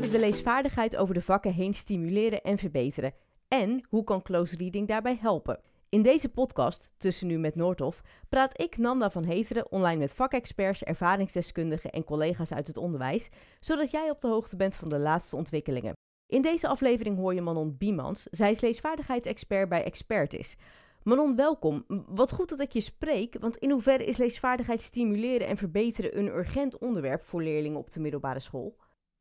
we de leesvaardigheid over de vakken heen stimuleren en verbeteren. En hoe kan close reading daarbij helpen? In deze podcast, Tussen Nu met Noordhof, praat ik, Nanda van Heteren, online met vakexperts, ervaringsdeskundigen en collega's uit het onderwijs, zodat jij op de hoogte bent van de laatste ontwikkelingen. In deze aflevering hoor je Manon Biemans. Zij is leesvaardigheidsexpert bij Expertis. Manon, welkom. Wat goed dat ik je spreek, want in hoeverre is leesvaardigheid stimuleren en verbeteren een urgent onderwerp voor leerlingen op de middelbare school?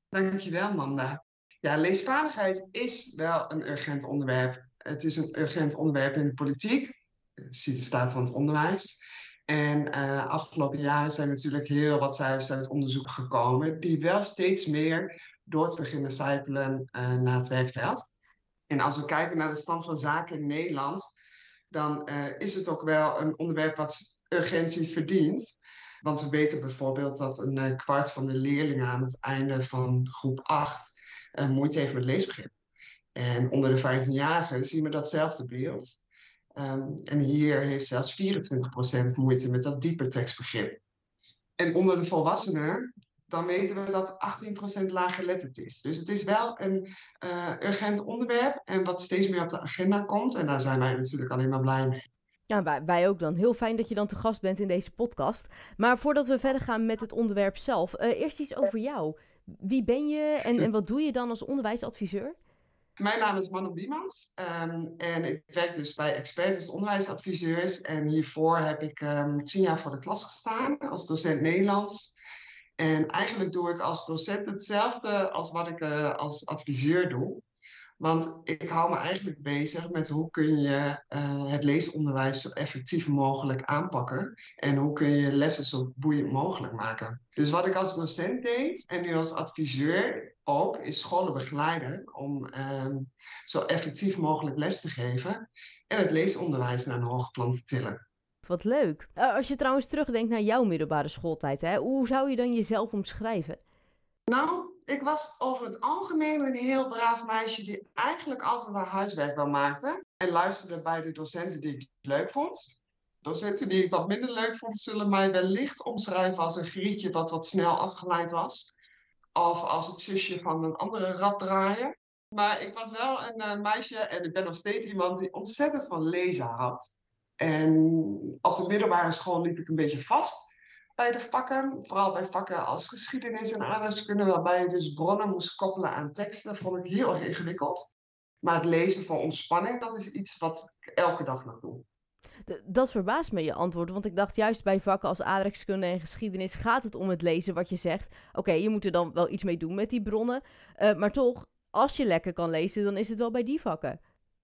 Dankjewel, Manda. Ja, leesvaardigheid is wel een urgent onderwerp. Het is een urgent onderwerp in de politiek. Zie de staat van het onderwijs. En uh, afgelopen jaren zijn natuurlijk heel wat cijfers uit onderzoek gekomen, die wel steeds meer door te beginnen zijpelen uh, naar het werkveld. En als we kijken naar de stand van zaken in Nederland, dan is het ook wel een onderwerp wat urgentie verdient. Want we weten bijvoorbeeld dat een uh, kwart van de leerlingen aan het einde van groep 8 uh, moeite heeft met leesbegrip. En onder de 15-jarigen zien we datzelfde beeld. Um, en hier heeft zelfs 24% moeite met dat diepe tekstbegrip. En onder de volwassenen, dan weten we dat 18% laaggeletterd is. Dus het is wel een uh, urgent onderwerp en wat steeds meer op de agenda komt. En daar zijn wij natuurlijk alleen maar blij mee. Ja, wij, ook dan. Heel fijn dat je dan te gast bent in deze podcast. Maar voordat we verder gaan met het onderwerp zelf, uh, eerst iets over jou. Wie ben je en, wat doe je dan als onderwijsadviseur? Mijn naam is Manon Biemans um, en ik werk dus bij Experts Onderwijsadviseurs. En hiervoor heb ik um, tien jaar voor de klas gestaan als docent Nederlands. En eigenlijk doe ik als docent hetzelfde als wat ik uh, als adviseur doe. Want ik hou me eigenlijk bezig met hoe kun je uh, het leesonderwijs zo effectief mogelijk aanpakken. En hoe kun je lessen zo boeiend mogelijk maken. Dus wat ik als docent deed en nu als adviseur ook, is scholen begeleiden om um, zo effectief mogelijk les te geven. En het leesonderwijs naar een hoger plan te tillen. Wat leuk. Uh, als je trouwens terugdenkt naar jouw middelbare schooltijd, hè, hoe zou je dan jezelf omschrijven? Nou, ik was over het algemeen een heel braaf meisje die eigenlijk altijd haar huiswerk wel maakte. En luisterde bij de docenten die ik leuk vond. Docenten die ik wat minder leuk vond, zullen mij wellicht omschrijven als een grietje wat wat snel afgeleid was. Of als het zusje van een andere raddraaier. Maar ik was wel een uh, meisje en ik ben nog steeds iemand die ontzettend van lezen had. En op de middelbare school liep ik een beetje vast bij de vakken. Vooral bij vakken als geschiedenis en aardrijkskunde, waarbij je dus bronnen moest koppelen aan teksten, vond ik heel erg ingewikkeld. Maar het lezen voor ontspanning, dat is iets wat ik elke dag nog doe. Dat verbaast me je antwoord, want ik dacht juist bij vakken als aardrijkskunde en geschiedenis gaat het om het lezen wat je zegt. Oké, okay, je moet er dan wel iets mee doen met die bronnen, uh, maar toch, als je lekker kan lezen, dan is het wel bij die vakken.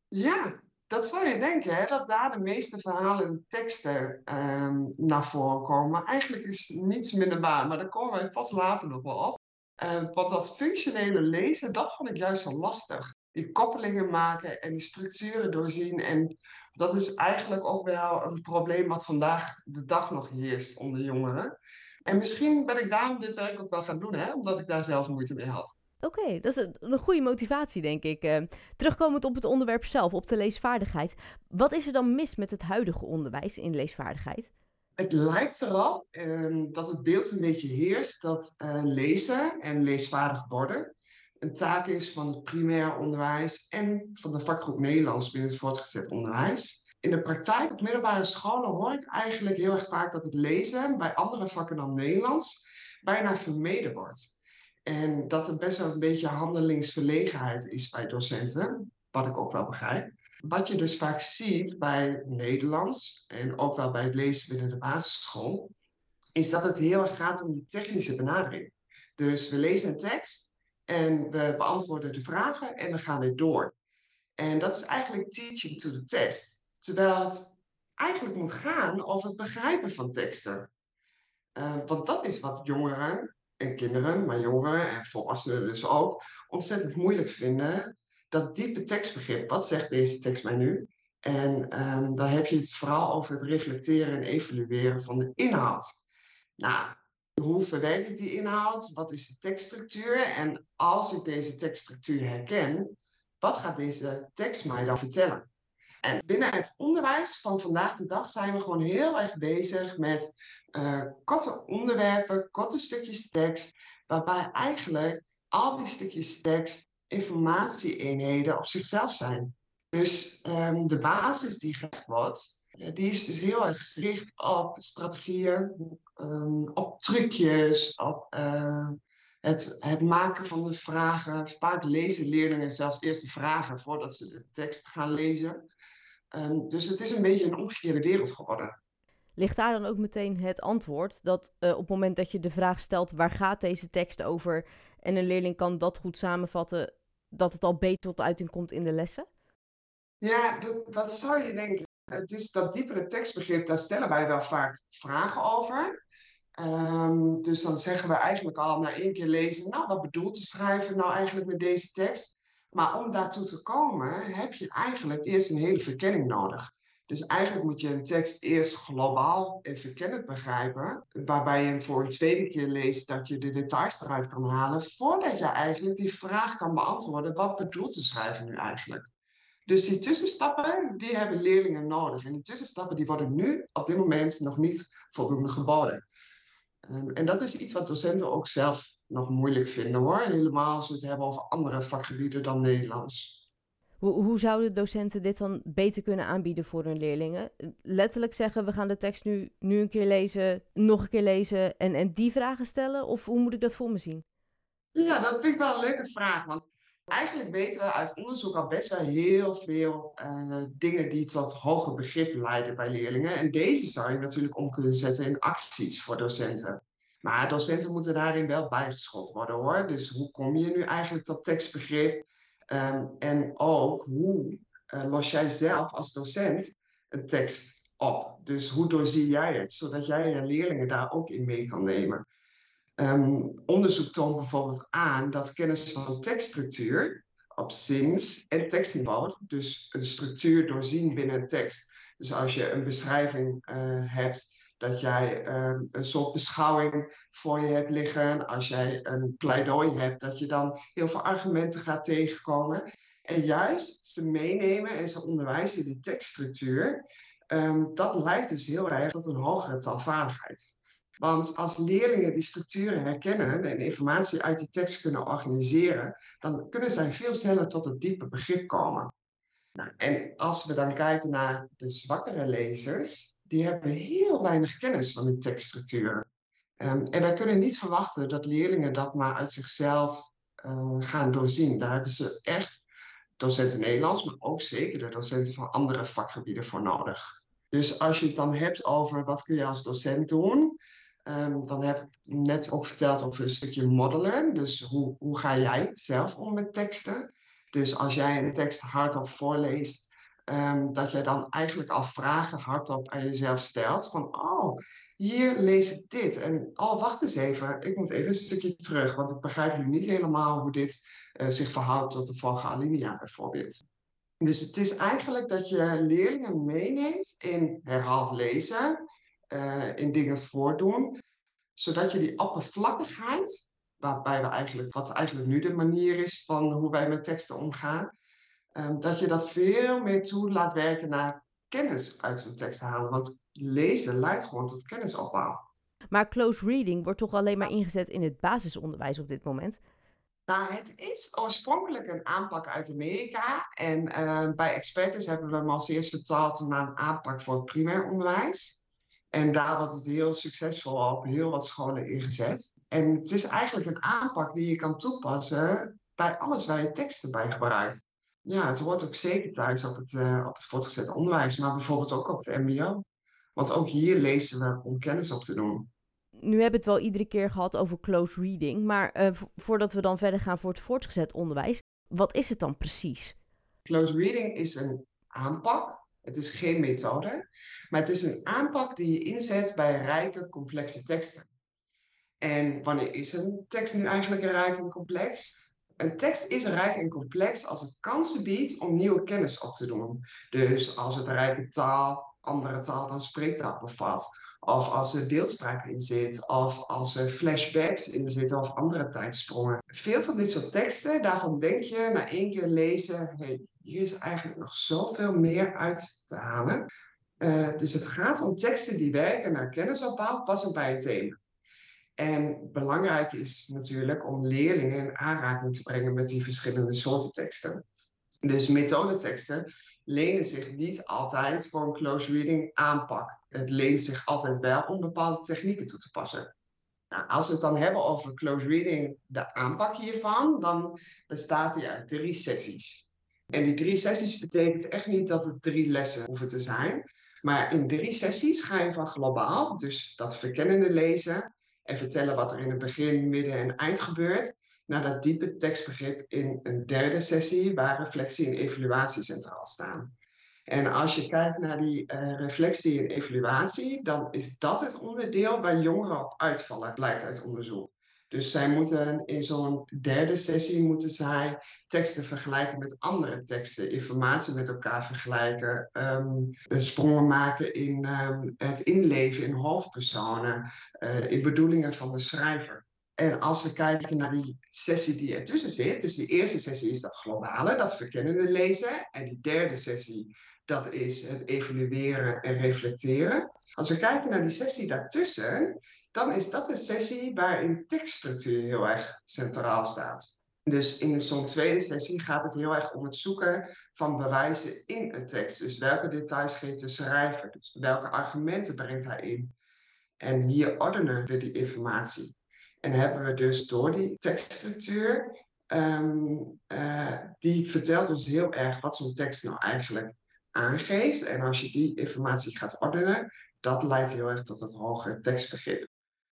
Ja, dat zou je denken, hè, dat daar de meeste verhalen en teksten um, naar voren komen. Maar eigenlijk is niets minder waar, maar daar komen wij vast later nog wel op. Uh, want dat functionele lezen, dat vond ik juist zo lastig. Die koppelingen maken en die structuren doorzien. En dat is eigenlijk ook wel een probleem wat vandaag de dag nog heerst onder jongeren. En misschien ben ik daarom dit werk ook wel gaan doen, hè, omdat ik daar zelf moeite mee had. Oké, dat is een, goede motivatie, denk ik. Uh, terugkomend op het onderwerp zelf, op de leesvaardigheid. Wat is er dan mis met het huidige onderwijs in leesvaardigheid? Het lijkt erop uh, dat het beeld een beetje heerst dat uh, lezen en leesvaardig worden een taak is van het primair onderwijs en van de vakgroep Nederlands binnen het voortgezet onderwijs. In de praktijk op middelbare scholen hoor ik eigenlijk heel erg vaak dat het lezen bij andere vakken dan Nederlands bijna vermeden wordt. En dat er best wel een beetje handelingsverlegenheid is bij docenten, wat ik ook wel begrijp. Wat je dus vaak ziet bij Nederlands en ook wel bij het lezen binnen de basisschool, is dat het heel erg gaat om die technische benadering. Dus we lezen een tekst en we beantwoorden de vragen en we gaan weer door. En dat is eigenlijk teaching to the test. Terwijl het eigenlijk moet gaan over het begrijpen van teksten. Uh, want dat is wat jongeren en kinderen, maar jongeren en volwassenen dus ook, ontzettend moeilijk vinden. Dat diepe tekstbegrip, wat zegt deze tekst mij nu? En um, dan heb je het vooral over het reflecteren en evalueren van de inhoud. Nou, hoe verwerk ik die inhoud? Wat is de tekststructuur? En als ik deze tekststructuur herken, wat gaat deze tekst mij dan vertellen? En binnen het onderwijs van vandaag de dag zijn we gewoon heel erg bezig met uh, korte onderwerpen, korte stukjes tekst, waarbij eigenlijk al die stukjes tekst informatieeenheden op zichzelf zijn. Dus ehm, de basis die gegeven wordt, eh, die is dus heel erg gericht op strategieën, um, op trucjes, op uh, het, het maken van de vragen. Vaak lezen leerlingen zelfs eerst de vragen voordat ze de tekst gaan lezen. Um, dus het is een beetje een omgekeerde wereld geworden. Ligt daar dan ook meteen het antwoord dat uh, op het moment dat je de vraag stelt waar gaat deze tekst over en een leerling kan dat goed samenvatten, dat het al beter tot uiting komt in de lessen? Ja, dat, zou je denken. Het is dat diepere tekstbegrip, daar stellen wij wel vaak vragen over. Um, dus dan zeggen we eigenlijk al na één keer lezen, nou wat bedoelt de schrijver nou eigenlijk met deze tekst? Maar om daartoe te komen heb je eigenlijk eerst een hele verkenning nodig. Dus eigenlijk moet je een tekst eerst globaal en verkennend begrijpen, waarbij je voor een tweede keer leest dat je de details eruit kan halen, voordat je eigenlijk die vraag kan beantwoorden, wat bedoelt de schrijver nu eigenlijk? Dus die tussenstappen, die hebben leerlingen nodig. En die tussenstappen die worden nu op dit moment nog niet voldoende geboden. Um, en dat is iets wat docenten ook zelf nog moeilijk vinden hoor. Helemaal als we het hebben over andere vakgebieden dan Nederlands. Hoe, zouden docenten dit dan beter kunnen aanbieden voor hun leerlingen? Letterlijk zeggen, we gaan de tekst nu, nu een keer lezen, nog een keer lezen en, en die vragen stellen? Of hoe moet ik dat voor me zien? Ja, dat vind ik wel een leuke vraag. Want eigenlijk weten we uit onderzoek al best wel heel veel uh, dingen die tot hoger begrip leiden bij leerlingen. En deze zou je natuurlijk om kunnen zetten in acties voor docenten. Maar docenten moeten daarin wel bijgeschot worden hoor. Dus hoe kom je nu eigenlijk tot tekstbegrip? Um, en ook hoe uh, los jij zelf als docent een tekst op? Dus hoe doorzie jij het, zodat jij je leerlingen daar ook in mee kan nemen? Um, onderzoek toont bijvoorbeeld aan dat kennis van tekststructuur op zins- en tekstniveau, dus een structuur doorzien binnen een tekst. Dus als je een beschrijving uh, hebt dat jij um, een soort beschouwing voor je hebt liggen. Als jij een pleidooi hebt, dat je dan heel veel argumenten gaat tegenkomen. En juist ze meenemen en ze onderwijzen die tekststructuur. Um, dat leidt dus heel erg tot een hogere taalvaardigheid. Want als leerlingen die structuren herkennen en informatie uit die tekst kunnen organiseren, dan kunnen zij veel sneller tot het diepe begrip komen. Nou, en als we dan kijken naar de zwakkere lezers, die hebben heel weinig kennis van die tekststructuren. Um, en wij kunnen niet verwachten dat leerlingen dat maar uit zichzelf uh, gaan doorzien. Daar hebben ze echt docenten Nederlands, maar ook zeker de docenten van andere vakgebieden voor nodig. Dus als je het dan hebt over wat kun je als docent doen, um, dan heb ik net ook verteld over een stukje modellen. Dus hoe, hoe ga jij zelf om met teksten? Dus als jij een tekst hardop voorleest, Um, dat je dan eigenlijk al vragen hardop aan jezelf stelt. Van, oh, hier lees ik dit. En, oh, wacht eens even. Ik moet even een stukje terug. Want ik begrijp nu niet helemaal hoe dit uh, zich verhoudt tot de volgende alinea bijvoorbeeld. Dus het is eigenlijk dat je leerlingen meeneemt in herhaald lezen. Uh, in dingen voordoen. Zodat je die oppervlakkigheid, waarbij we eigenlijk, wat eigenlijk nu de manier is van hoe wij met teksten omgaan Um, dat je dat veel meer toe laat werken naar kennis uit zo'n tekst halen. Want lezen leidt gewoon tot kennisopbouw. Maar close reading wordt toch alleen maar ingezet in het basisonderwijs op dit moment? Nou, het is oorspronkelijk een aanpak uit Amerika. En uh, bij experts hebben we hem als eerst vertaald naar een aanpak voor het primair onderwijs. En daar wordt het heel succesvol op heel wat scholen ingezet. En het is eigenlijk een aanpak die je kan toepassen bij alles waar je teksten bij gebruikt ja, het hoort ook zeker thuis op het, uh, op het voortgezet onderwijs, maar bijvoorbeeld ook op het MBO. Want ook hier lezen we om kennis op te doen. Nu hebben we het wel iedere keer gehad over close reading, maar uh, voordat we dan verder gaan voor het voortgezet onderwijs, wat is het dan precies? Close reading is een aanpak. Het is geen methode, maar het is een aanpak die je inzet bij rijke, complexe teksten. En wanneer is een tekst nu eigenlijk rijk en complex? Een tekst is rijk en complex als het kansen biedt om nieuwe kennis op te doen. Dus als het rijke taal, andere taal dan spreektaal bevat. Of als er beeldspraak in zit, of als er flashbacks in zitten of andere tijdsprongen. Veel van dit soort teksten, daarvan denk je na één keer lezen, hey, hier is eigenlijk nog zoveel meer uit te halen. Uh, dus het gaat om teksten die werken naar kennisopbouw, passend bij het thema. En belangrijk is natuurlijk om leerlingen in aanraking te brengen met die verschillende soorten teksten. Dus methodeteksten lenen zich niet altijd voor een close reading aanpak. Het leent zich altijd wel om bepaalde technieken toe te passen. Nou, als we het dan hebben over close reading, de aanpak hiervan, dan bestaat die uit drie sessies. En die drie sessies betekent echt niet dat het drie lessen hoeven te zijn. Maar in drie sessies ga je van globaal, dus dat verkennende lezen en vertellen wat er in het begin, midden en eind gebeurt, naar dat diepe tekstbegrip in een derde sessie waar reflectie en evaluatie centraal staan. En als je kijkt naar die uh, reflectie en evaluatie, dan is dat het onderdeel waar jongeren op uitvallen, blijkt uit onderzoek. Dus zij moeten in zo'n derde sessie moeten zij teksten vergelijken met andere teksten, informatie met elkaar vergelijken, um, sprongen maken in um, het inleven in hoofdpersonen, uh, in bedoelingen van de schrijver. En als we kijken naar die sessie die ertussen zit, dus die eerste sessie is dat globale, dat verkennende lezen, en die derde sessie, dat is het evalueren en reflecteren. Als we kijken naar die sessie daartussen, dan is dat een sessie waarin tekststructuur heel erg centraal staat. Dus in zo'n tweede sessie gaat het heel erg om het zoeken van bewijzen in een tekst. Dus welke details geeft de schrijver? Dus welke argumenten brengt hij in? En wie ordenen we die informatie? En hebben we dus door die tekststructuur, um, uh, die vertelt ons heel erg wat zo'n tekst nou eigenlijk aangeeft. En als je die informatie gaat ordenen, dat leidt heel erg tot het hogere tekstbegrip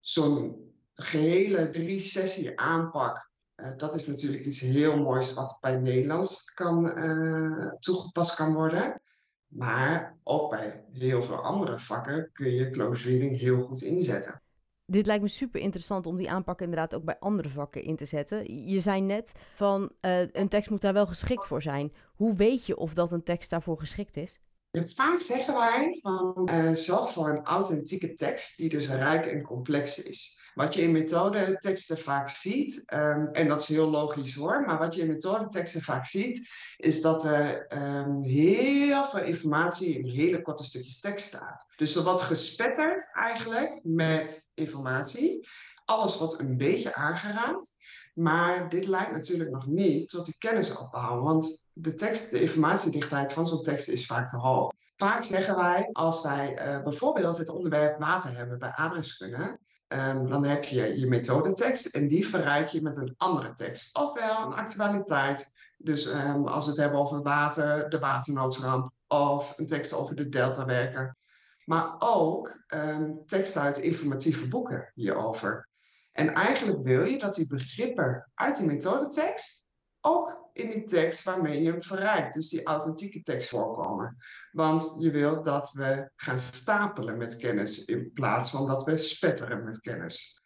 zo'n gehele drie sessie aanpak, uh, dat is natuurlijk iets heel moois wat bij Nederlands kan, uh, toegepast kan worden. Maar ook bij heel veel andere vakken kun je close reading heel goed inzetten. Dit lijkt me super interessant om die aanpak inderdaad ook bij andere vakken in te zetten. Je zei net van uh, een tekst moet daar wel geschikt voor zijn. Hoe weet je of dat een tekst daarvoor geschikt is? Vaak zeggen wij van uh, zorg voor een authentieke tekst die dus rijk en complex is. Wat je in methodeteksten vaak ziet, um, en dat is heel logisch hoor, maar wat je in methodeteksten vaak ziet, is dat er um, heel veel informatie in hele korte stukjes tekst staat. Dus er wordt gespetterd eigenlijk met informatie. Alles wordt een beetje aangeraakt. Maar dit leidt natuurlijk nog niet tot die kennisopbouw, want de tekst, de informatiedichtheid van zo'n tekst is vaak te hoog. Vaak zeggen wij, als wij uh, bijvoorbeeld het onderwerp water hebben bij aardrijkskunde, um, dan heb je je methodetekst en die verrijk je met een andere tekst. Ofwel een actualiteit, dus um, als we het hebben over water, de waternoodramp, of een tekst over de deltawerker. Maar ook um, teksten uit informatieve boeken hierover. En eigenlijk wil je dat die begrippen uit de methodetekst ook in die tekst waarmee je hem verrijkt, dus die authentieke tekst voorkomen. Want je wil dat we gaan stapelen met kennis in plaats van dat we spetteren met kennis.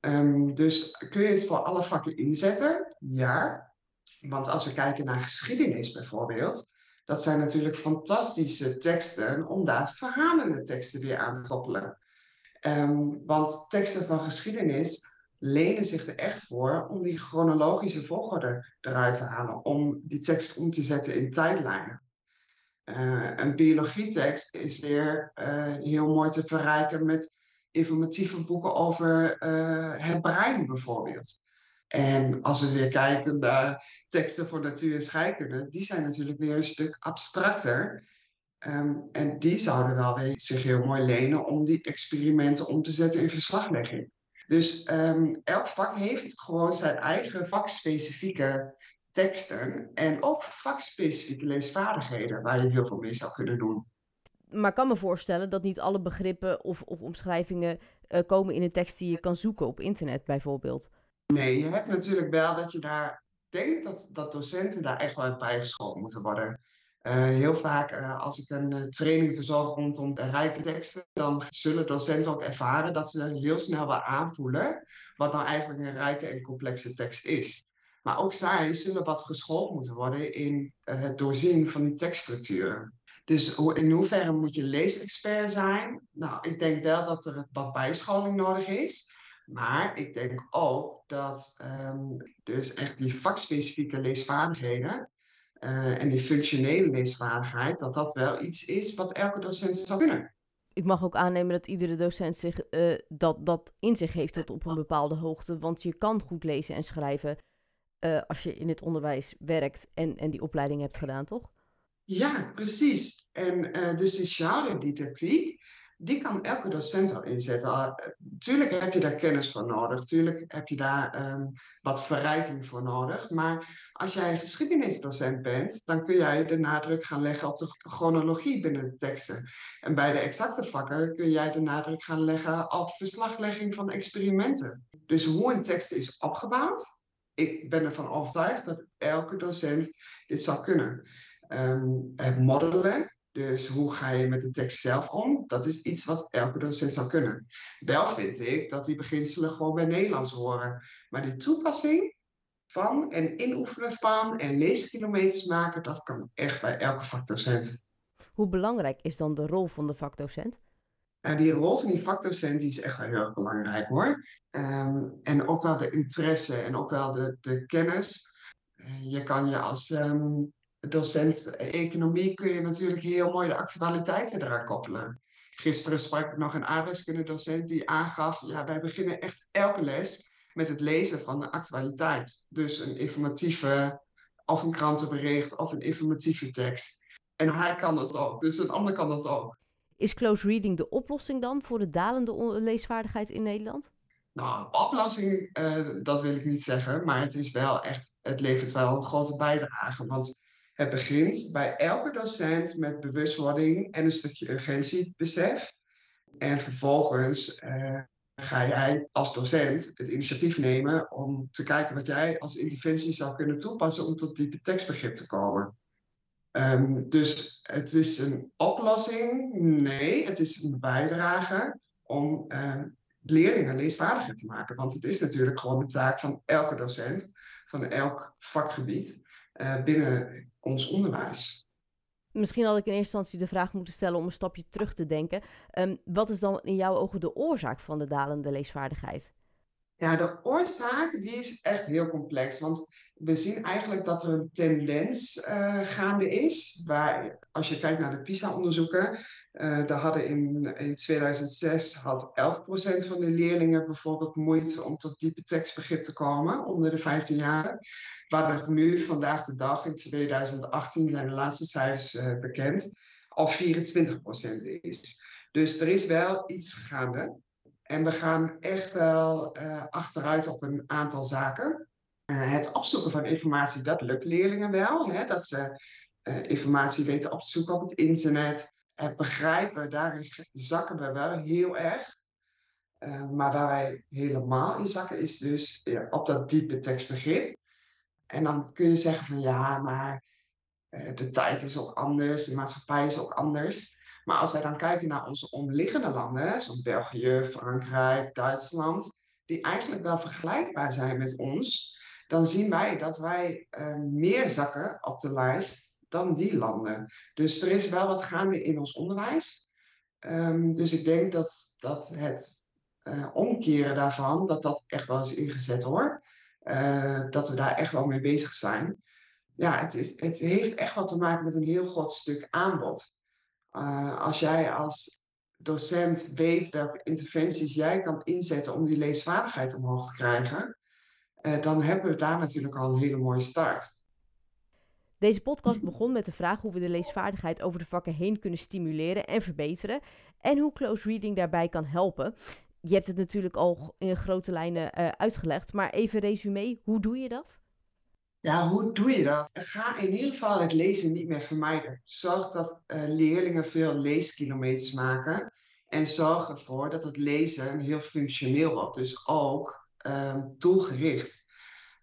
Um, dus kun je het voor alle vakken inzetten? Ja. Want als we kijken naar geschiedenis bijvoorbeeld, dat zijn natuurlijk fantastische teksten om daar verhalende teksten weer aan te koppelen. Um, want teksten van geschiedenis lenen zich er echt voor om die chronologische volgorde eruit te halen, om die tekst om te zetten in tijdlijnen. Uh, een biologietekst is weer uh, heel mooi te verrijken met informatieve boeken over uh, het brein bijvoorbeeld. En als we weer kijken naar teksten voor natuur en scheikunde, die zijn natuurlijk weer een stuk abstracter. Um, en die zouden wel weer zich heel mooi lenen om die experimenten om te zetten in verslaglegging. Dus um, elk vak heeft gewoon zijn eigen vakspecifieke teksten en ook vakspecifieke leesvaardigheden waar je heel veel mee zou kunnen doen. Maar ik kan me voorstellen dat niet alle begrippen of, of omschrijvingen uh, komen in een tekst die je kan zoeken op internet bijvoorbeeld. Nee, je hebt natuurlijk wel dat je daar denkt dat, dat docenten daar echt wel bij geschoold moeten worden. Uh, heel vaak uh, als ik een uh, training verzorg rondom rijke teksten, dan zullen docenten ook ervaren dat ze heel snel wel aanvoelen wat nou eigenlijk een rijke en complexe tekst is. Maar ook zij zullen wat geschoold moeten worden in het doorzien van die tekststructuren. Dus in hoeverre moet je leesexpert zijn? Nou, ik denk wel dat er wat bijscholing nodig is. Maar ik denk ook dat um, dus echt die vakspecifieke leesvaardigheden en die functionele leesvaardigheid, dat dat wel iets is wat elke docent zou kunnen. Ik mag ook aannemen dat iedere docent zich, uh, dat, dat in zich heeft tot op een bepaalde hoogte. Want je kan goed lezen en schrijven uh, als je in het onderwijs werkt en, en die opleiding hebt gedaan, toch? Ja, precies. En uh, de sociale didactiek, die kan elke docent wel inzetten. Tuurlijk heb je daar kennis voor nodig. Tuurlijk heb je daar um, wat verrijking voor nodig. Maar als jij geschiedenisdocent bent, dan kun jij de nadruk gaan leggen op de chronologie binnen de teksten. En bij de exacte vakken kun jij de nadruk gaan leggen op verslaglegging van experimenten. Dus hoe een tekst is opgebouwd, ik ben ervan overtuigd dat elke docent dit zou kunnen. Um, het modellen, dus hoe ga je met de tekst zelf om? Dat is iets wat elke docent zou kunnen. Wel vind ik dat die beginselen gewoon bij Nederlands horen. Maar die toepassing van en inoefenen van en leeskilometers maken, dat kan echt bij elke vakdocent. Hoe belangrijk is dan de rol van de vakdocent? En die rol van die vakdocent die is echt wel heel erg belangrijk hoor. Um, en ook wel de interesse en ook wel de, de kennis. Je kan je als um, docent economie kun je natuurlijk heel mooi de actualiteiten eraan koppelen. Gisteren sprak ik nog een aardrijkskundedocent die aangaf, ja, wij beginnen echt elke les met het lezen van de actualiteit. Dus een informatieve, of een krantenbericht, of een informatieve tekst. En hij kan dat ook, dus een ander kan dat ook. Is close reading de oplossing dan voor de dalende leesvaardigheid in Nederland? Nou, oplossing, uh, dat wil ik niet zeggen, maar het is wel echt, het levert wel een grote bijdrage. Want het begint bij elke docent met bewustwording en een stukje urgentiebesef. En vervolgens uh, ga jij als docent het initiatief nemen om te kijken wat jij als interventie zou kunnen toepassen om tot die tekstbegrip te komen. Um, dus het is een oplossing? Nee, het is een bijdrage om uh, leerlingen leesvaardiger te maken. Want het is natuurlijk gewoon de taak van elke docent, van elk vakgebied uh, binnen ons onderwijs. Misschien had ik in eerste instantie de vraag moeten stellen om een stapje terug te denken. Um, wat is dan in jouw ogen de oorzaak van de dalende leesvaardigheid? Ja, de oorzaak die is echt heel complex. Want we zien eigenlijk dat er een tendens uh, gaande is. Waar, als je kijkt naar de PISA-onderzoeken, uh, daar hadden in, in 2006 had 11% van de leerlingen bijvoorbeeld moeite om tot diepe tekstbegrip te komen onder de 15 jaar. Waar het nu vandaag de dag in 2018 zijn de laatste cijfers uh, bekend, al 24% is. Dus er is wel iets gaande. En we gaan echt wel achteruit op een aantal zaken. Uh, het opzoeken van informatie, dat lukt leerlingen wel. Hè? Dat ze uh, informatie weten op te zoeken op het internet. Het begrijpen, daarin zakken we wel heel erg. maar waar wij helemaal in zakken is dus op dat diepe tekstbegrip. En dan kun je zeggen van ja, maar de tijd is ook anders, de maatschappij is ook anders. Maar als wij dan kijken naar onze omliggende landen, zoals België, Frankrijk, Duitsland, die eigenlijk wel vergelijkbaar zijn met ons, dan zien wij dat wij uh, meer zakken op de lijst dan die landen. Dus er is wel wat gaande in ons onderwijs. Um, dus ik denk dat, dat het uh, omkeren daarvan, dat dat echt wel is ingezet hoor. Uh, dat we daar echt wel mee bezig zijn. Ja, het, is, het heeft echt wat te maken met een heel groot stuk aanbod. Als jij als docent weet welke interventies jij kan inzetten om die leesvaardigheid omhoog te krijgen, dan hebben we daar natuurlijk al een hele mooie start. Deze podcast begon met de vraag hoe we de leesvaardigheid over de vakken heen kunnen stimuleren en verbeteren en hoe close reading daarbij kan helpen. Je hebt het natuurlijk al in grote lijnen uh, uitgelegd, maar even resume, hoe doe je dat? Ja, hoe doe je dat? Ga in ieder geval het lezen niet meer vermijden. Zorg dat uh, leerlingen veel leeskilometers maken. En zorg ervoor dat het lezen heel functioneel wordt. Dus ook um, doelgericht.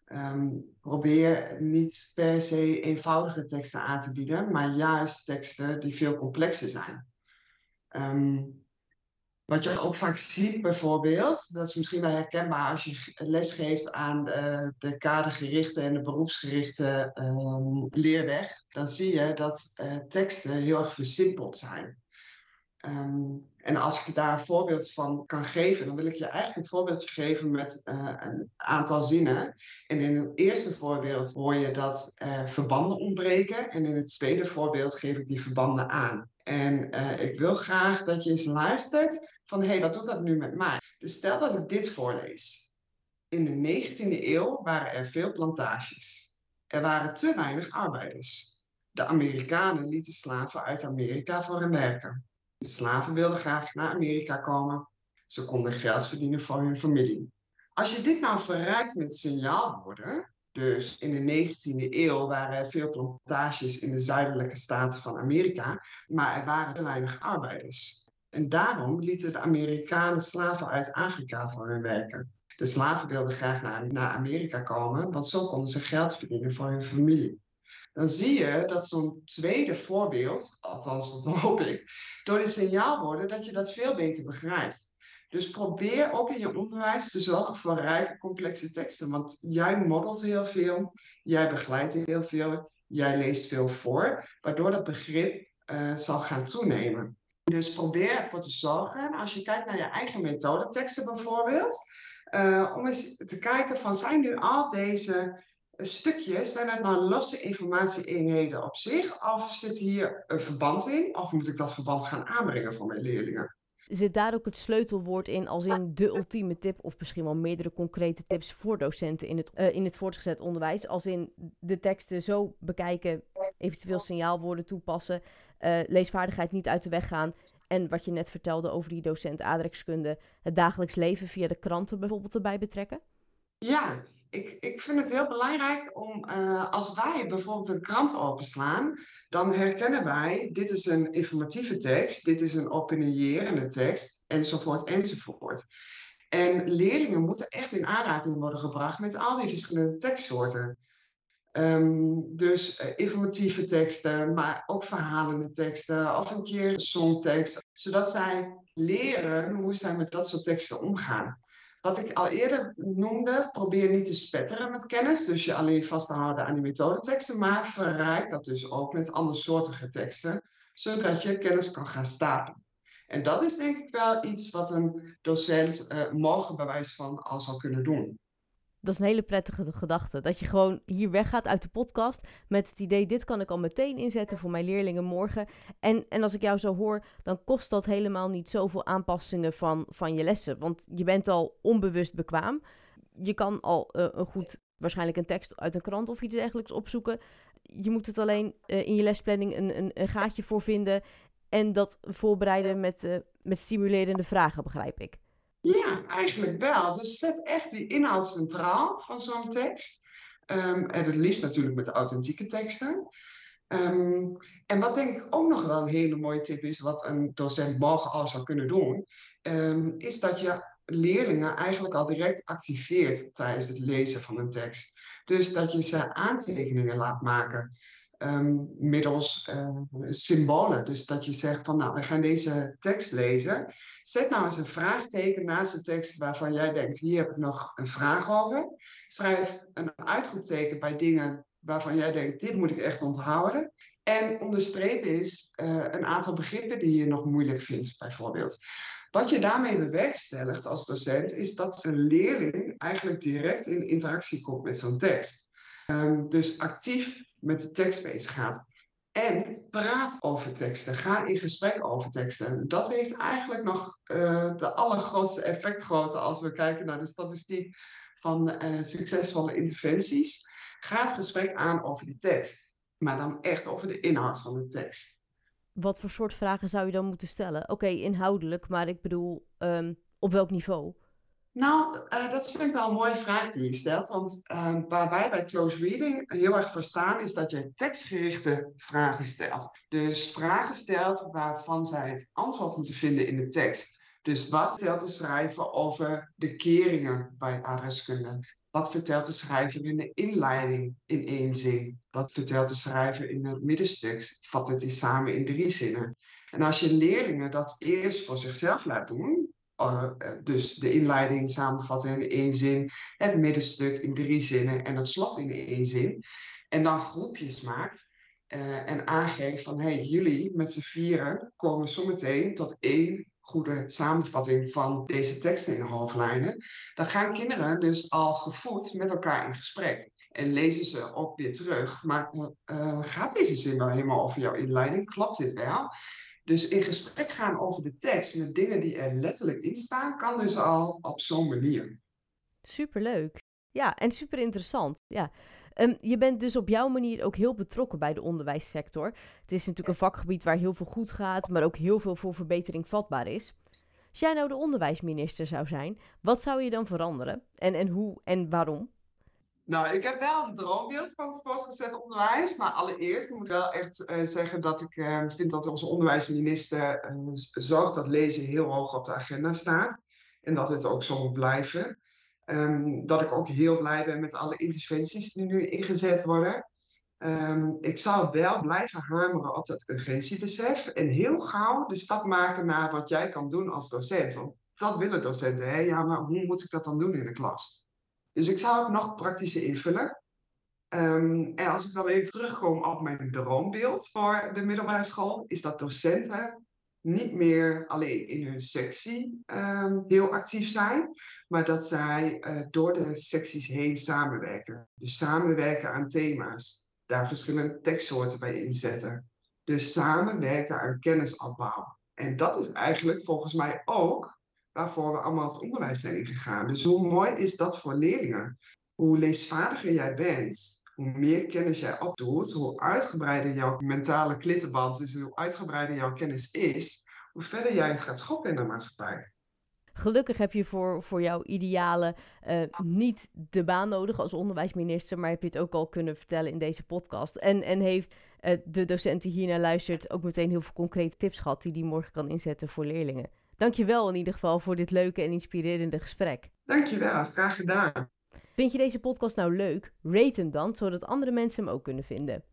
Um, probeer niet per se eenvoudige teksten aan te bieden, maar juist teksten die veel complexer zijn. Um, wat je ook vaak ziet bijvoorbeeld, dat is misschien wel herkenbaar als je les geeft aan de, de kadergerichte en de beroepsgerichte leerweg, dan zie je dat uh, teksten heel erg versimpeld zijn. Um, en als ik daar een voorbeeld van kan geven, dan wil ik je eigenlijk een voorbeeldje geven met uh, een aantal zinnen. En in het eerste voorbeeld hoor je dat er verbanden ontbreken. En in het tweede voorbeeld geef ik die verbanden aan. En eh, ik wil graag dat je eens luistert van hé, hey, wat doet dat nu met mij? Dus stel dat ik dit voorlees. In de 19e eeuw waren er veel plantages. Er waren te weinig arbeiders. De Amerikanen lieten slaven uit Amerika voor hen werken. De slaven wilden graag naar Amerika komen. Ze konden geld verdienen voor hun familie. Als je dit nou verrijkt met signaalwoorden, dus in de 19e eeuw waren er veel plantages in de zuidelijke staten van Amerika, maar er waren te weinig arbeiders. En daarom lieten de Amerikanen slaven uit Afrika voor hun werken. De slaven wilden graag naar, naar Amerika komen, want zo konden ze geld verdienen voor hun familie. Dan zie je dat zo'n tweede voorbeeld, althans dat hoop ik, door de signaalwoorden, dat je dat veel beter begrijpt. Dus probeer ook in je onderwijs te zorgen voor rijke, complexe teksten. Want jij modelt heel veel, jij begeleidt heel veel, jij leest veel voor, waardoor dat begrip uh, zal gaan toenemen. Dus probeer ervoor te zorgen, als je kijkt naar je eigen methodeteksten bijvoorbeeld, uh, om eens te kijken van zijn nu al deze stukjes, zijn dat nou losse informatieeenheden op zich? Of zit hier een verband in? Of moet ik dat verband gaan aanbrengen voor mijn leerlingen? Zit daar ook het sleutelwoord in als in de ultieme tip of misschien wel meerdere concrete tips voor docenten in het, uh, in het voortgezet onderwijs? Als in de teksten zo bekijken, eventueel signaalwoorden toepassen, uh, leesvaardigheid niet uit de weg gaan. En wat je net vertelde over die docent aardrijkskunde, het dagelijks leven via de kranten bijvoorbeeld erbij betrekken? Ja, ik, ik vind het heel belangrijk om, uh, als wij bijvoorbeeld een krant openslaan, dan herkennen wij, dit is een informatieve tekst, dit is een opinierende tekst, enzovoort, enzovoort. En leerlingen moeten echt in aanraking worden gebracht met al die verschillende tekstsoorten. Um, dus uh, informatieve teksten, maar ook verhalende teksten of een keer songtekst, zodat zij leren hoe zij met dat soort teksten omgaan. Wat ik al eerder noemde, probeer niet te spetteren met kennis, dus je alleen vast te houden aan die methodeteksten, maar verrijk dat dus ook met andersoortige teksten, zodat je kennis kan gaan stapelen. En dat is denk ik wel iets wat een docent uh, morgen bewijs van al zou kunnen doen. Dat is een hele prettige gedachte. Dat je gewoon hier weggaat uit de podcast met het idee: dit kan ik al meteen inzetten voor mijn leerlingen morgen. En, en als ik jou zo hoor, dan kost dat helemaal niet zoveel aanpassingen van, van je lessen. Want je bent al onbewust bekwaam. Je kan al uh, een goed, waarschijnlijk een tekst uit een krant of iets dergelijks opzoeken. Je moet het alleen uh, in je lesplanning een, een, gaatje voor vinden. En dat voorbereiden met, uh, met stimulerende vragen, begrijp ik. Ja, eigenlijk wel. Dus zet echt die inhoud centraal van zo'n tekst. Um, en het liefst natuurlijk met de authentieke teksten. Um, en wat denk ik ook nog wel een hele mooie tip is, wat een docent morgen al zou kunnen doen, um, is dat je leerlingen eigenlijk al direct activeert tijdens het lezen van een tekst. Dus dat je ze aantekeningen laat maken um, middels uh, symbolen. Dus dat je zegt van nou, we gaan deze tekst lezen. Zet nou eens een vraagteken naast de tekst waarvan jij denkt, hier heb ik nog een vraag over. Schrijf een uitroepteken bij dingen waarvan jij denkt, dit moet ik echt onthouden. En onderstreep is uh, een aantal begrippen die je nog moeilijk vindt, bijvoorbeeld. Wat je daarmee bewerkstelligt als docent, is dat een leerling eigenlijk direct in interactie komt met zo'n tekst. Um, dus actief met de tekst bezig gaat. En praat over teksten. Ga in gesprek over teksten. Dat heeft eigenlijk nog uh, de allergrootste effectgrootte als we kijken naar de statistiek van uh, succesvolle interventies. Ga het gesprek aan over die tekst. Maar dan echt over de inhoud van de tekst. Wat voor soort vragen zou je dan moeten stellen? Oké, inhoudelijk, maar ik bedoel, um, op welk niveau? Nou, uh, dat vind ik wel een mooie vraag die je stelt. Want uh, waar wij bij close reading heel erg voor staan, is dat je tekstgerichte vragen stelt. Dus vragen stelt waarvan zij het antwoord moeten vinden in de tekst. Dus wat vertelt de schrijver over de keringen bij adreskunde? Wat vertelt de schrijver in de inleiding in één zin? Wat vertelt de schrijver in het middenstuk? Vat het die samen in drie zinnen? En als je leerlingen dat eerst voor zichzelf laat doen, uh, dus de inleiding samenvatten in één zin, het middenstuk in drie zinnen en het slot in één zin. En dan groepjes maakt uh, en aangeeft van hey, jullie met z'n vieren komen zometeen tot één goede samenvatting van deze teksten in hoofdlijnen. Dan gaan kinderen dus al gevoed met elkaar in gesprek. En lezen ze ook weer terug. Maar gaat deze zin wel helemaal over jouw inleiding? Klopt dit wel? Dus in gesprek gaan over de tekst met dingen die er letterlijk in staan, kan dus al op zo'n manier. Superleuk. Ja, en super interessant. Ja. Um, je bent dus op jouw manier ook heel betrokken bij de onderwijssector. Het is natuurlijk een vakgebied waar heel veel goed gaat, maar ook heel veel voor verbetering vatbaar is. Als jij nou de onderwijsminister zou zijn, wat zou je dan veranderen? En, en hoe en waarom? Nou, ik heb wel een droombeeld van het voortgezet onderwijs. Maar allereerst moet ik wel echt uh, zeggen dat ik uh, vind dat onze onderwijsminister uh, zorgt dat lezen heel hoog op de agenda staat. En dat het ook zo moet blijven. Um, dat ik ook heel blij ben met alle interventies die nu ingezet worden. Um, ik zal wel blijven hameren op dat urgentiebesef. En heel gauw de stap maken naar wat jij kan doen als docent. Want dat willen docenten. Hè? Ja, maar hoe moet ik dat dan doen in de klas? Dus ik zou het nog praktischer invullen. Um, en als ik dan even terugkom op mijn droombeeld voor de middelbare school, is dat docenten niet meer alleen in hun sectie um, heel actief zijn, maar dat zij uh, door de secties heen samenwerken. Dus samenwerken aan thema's, daar verschillende tekstsoorten bij inzetten. Dus samenwerken aan kennisopbouw. En dat is eigenlijk volgens mij ook waarvoor we allemaal het onderwijs zijn ingegaan. Dus hoe mooi is dat voor leerlingen? Hoe leesvaardiger jij bent, hoe meer kennis jij opdoet, hoe uitgebreider jouw mentale klittenband is, hoe uitgebreider jouw kennis is, hoe verder jij het gaat schoppen in de maatschappij. Gelukkig heb je voor, voor jouw idealen uh, niet de baan nodig als onderwijsminister, maar heb je het ook al kunnen vertellen in deze podcast. En, en heeft uh, de docent die hiernaar luistert ook meteen heel veel concrete tips gehad die die morgen kan inzetten voor leerlingen. Dankjewel in ieder geval voor dit leuke en inspirerende gesprek. Dankjewel, graag gedaan. Vind je deze podcast nou leuk? Rate hem dan, zodat andere mensen hem ook kunnen vinden.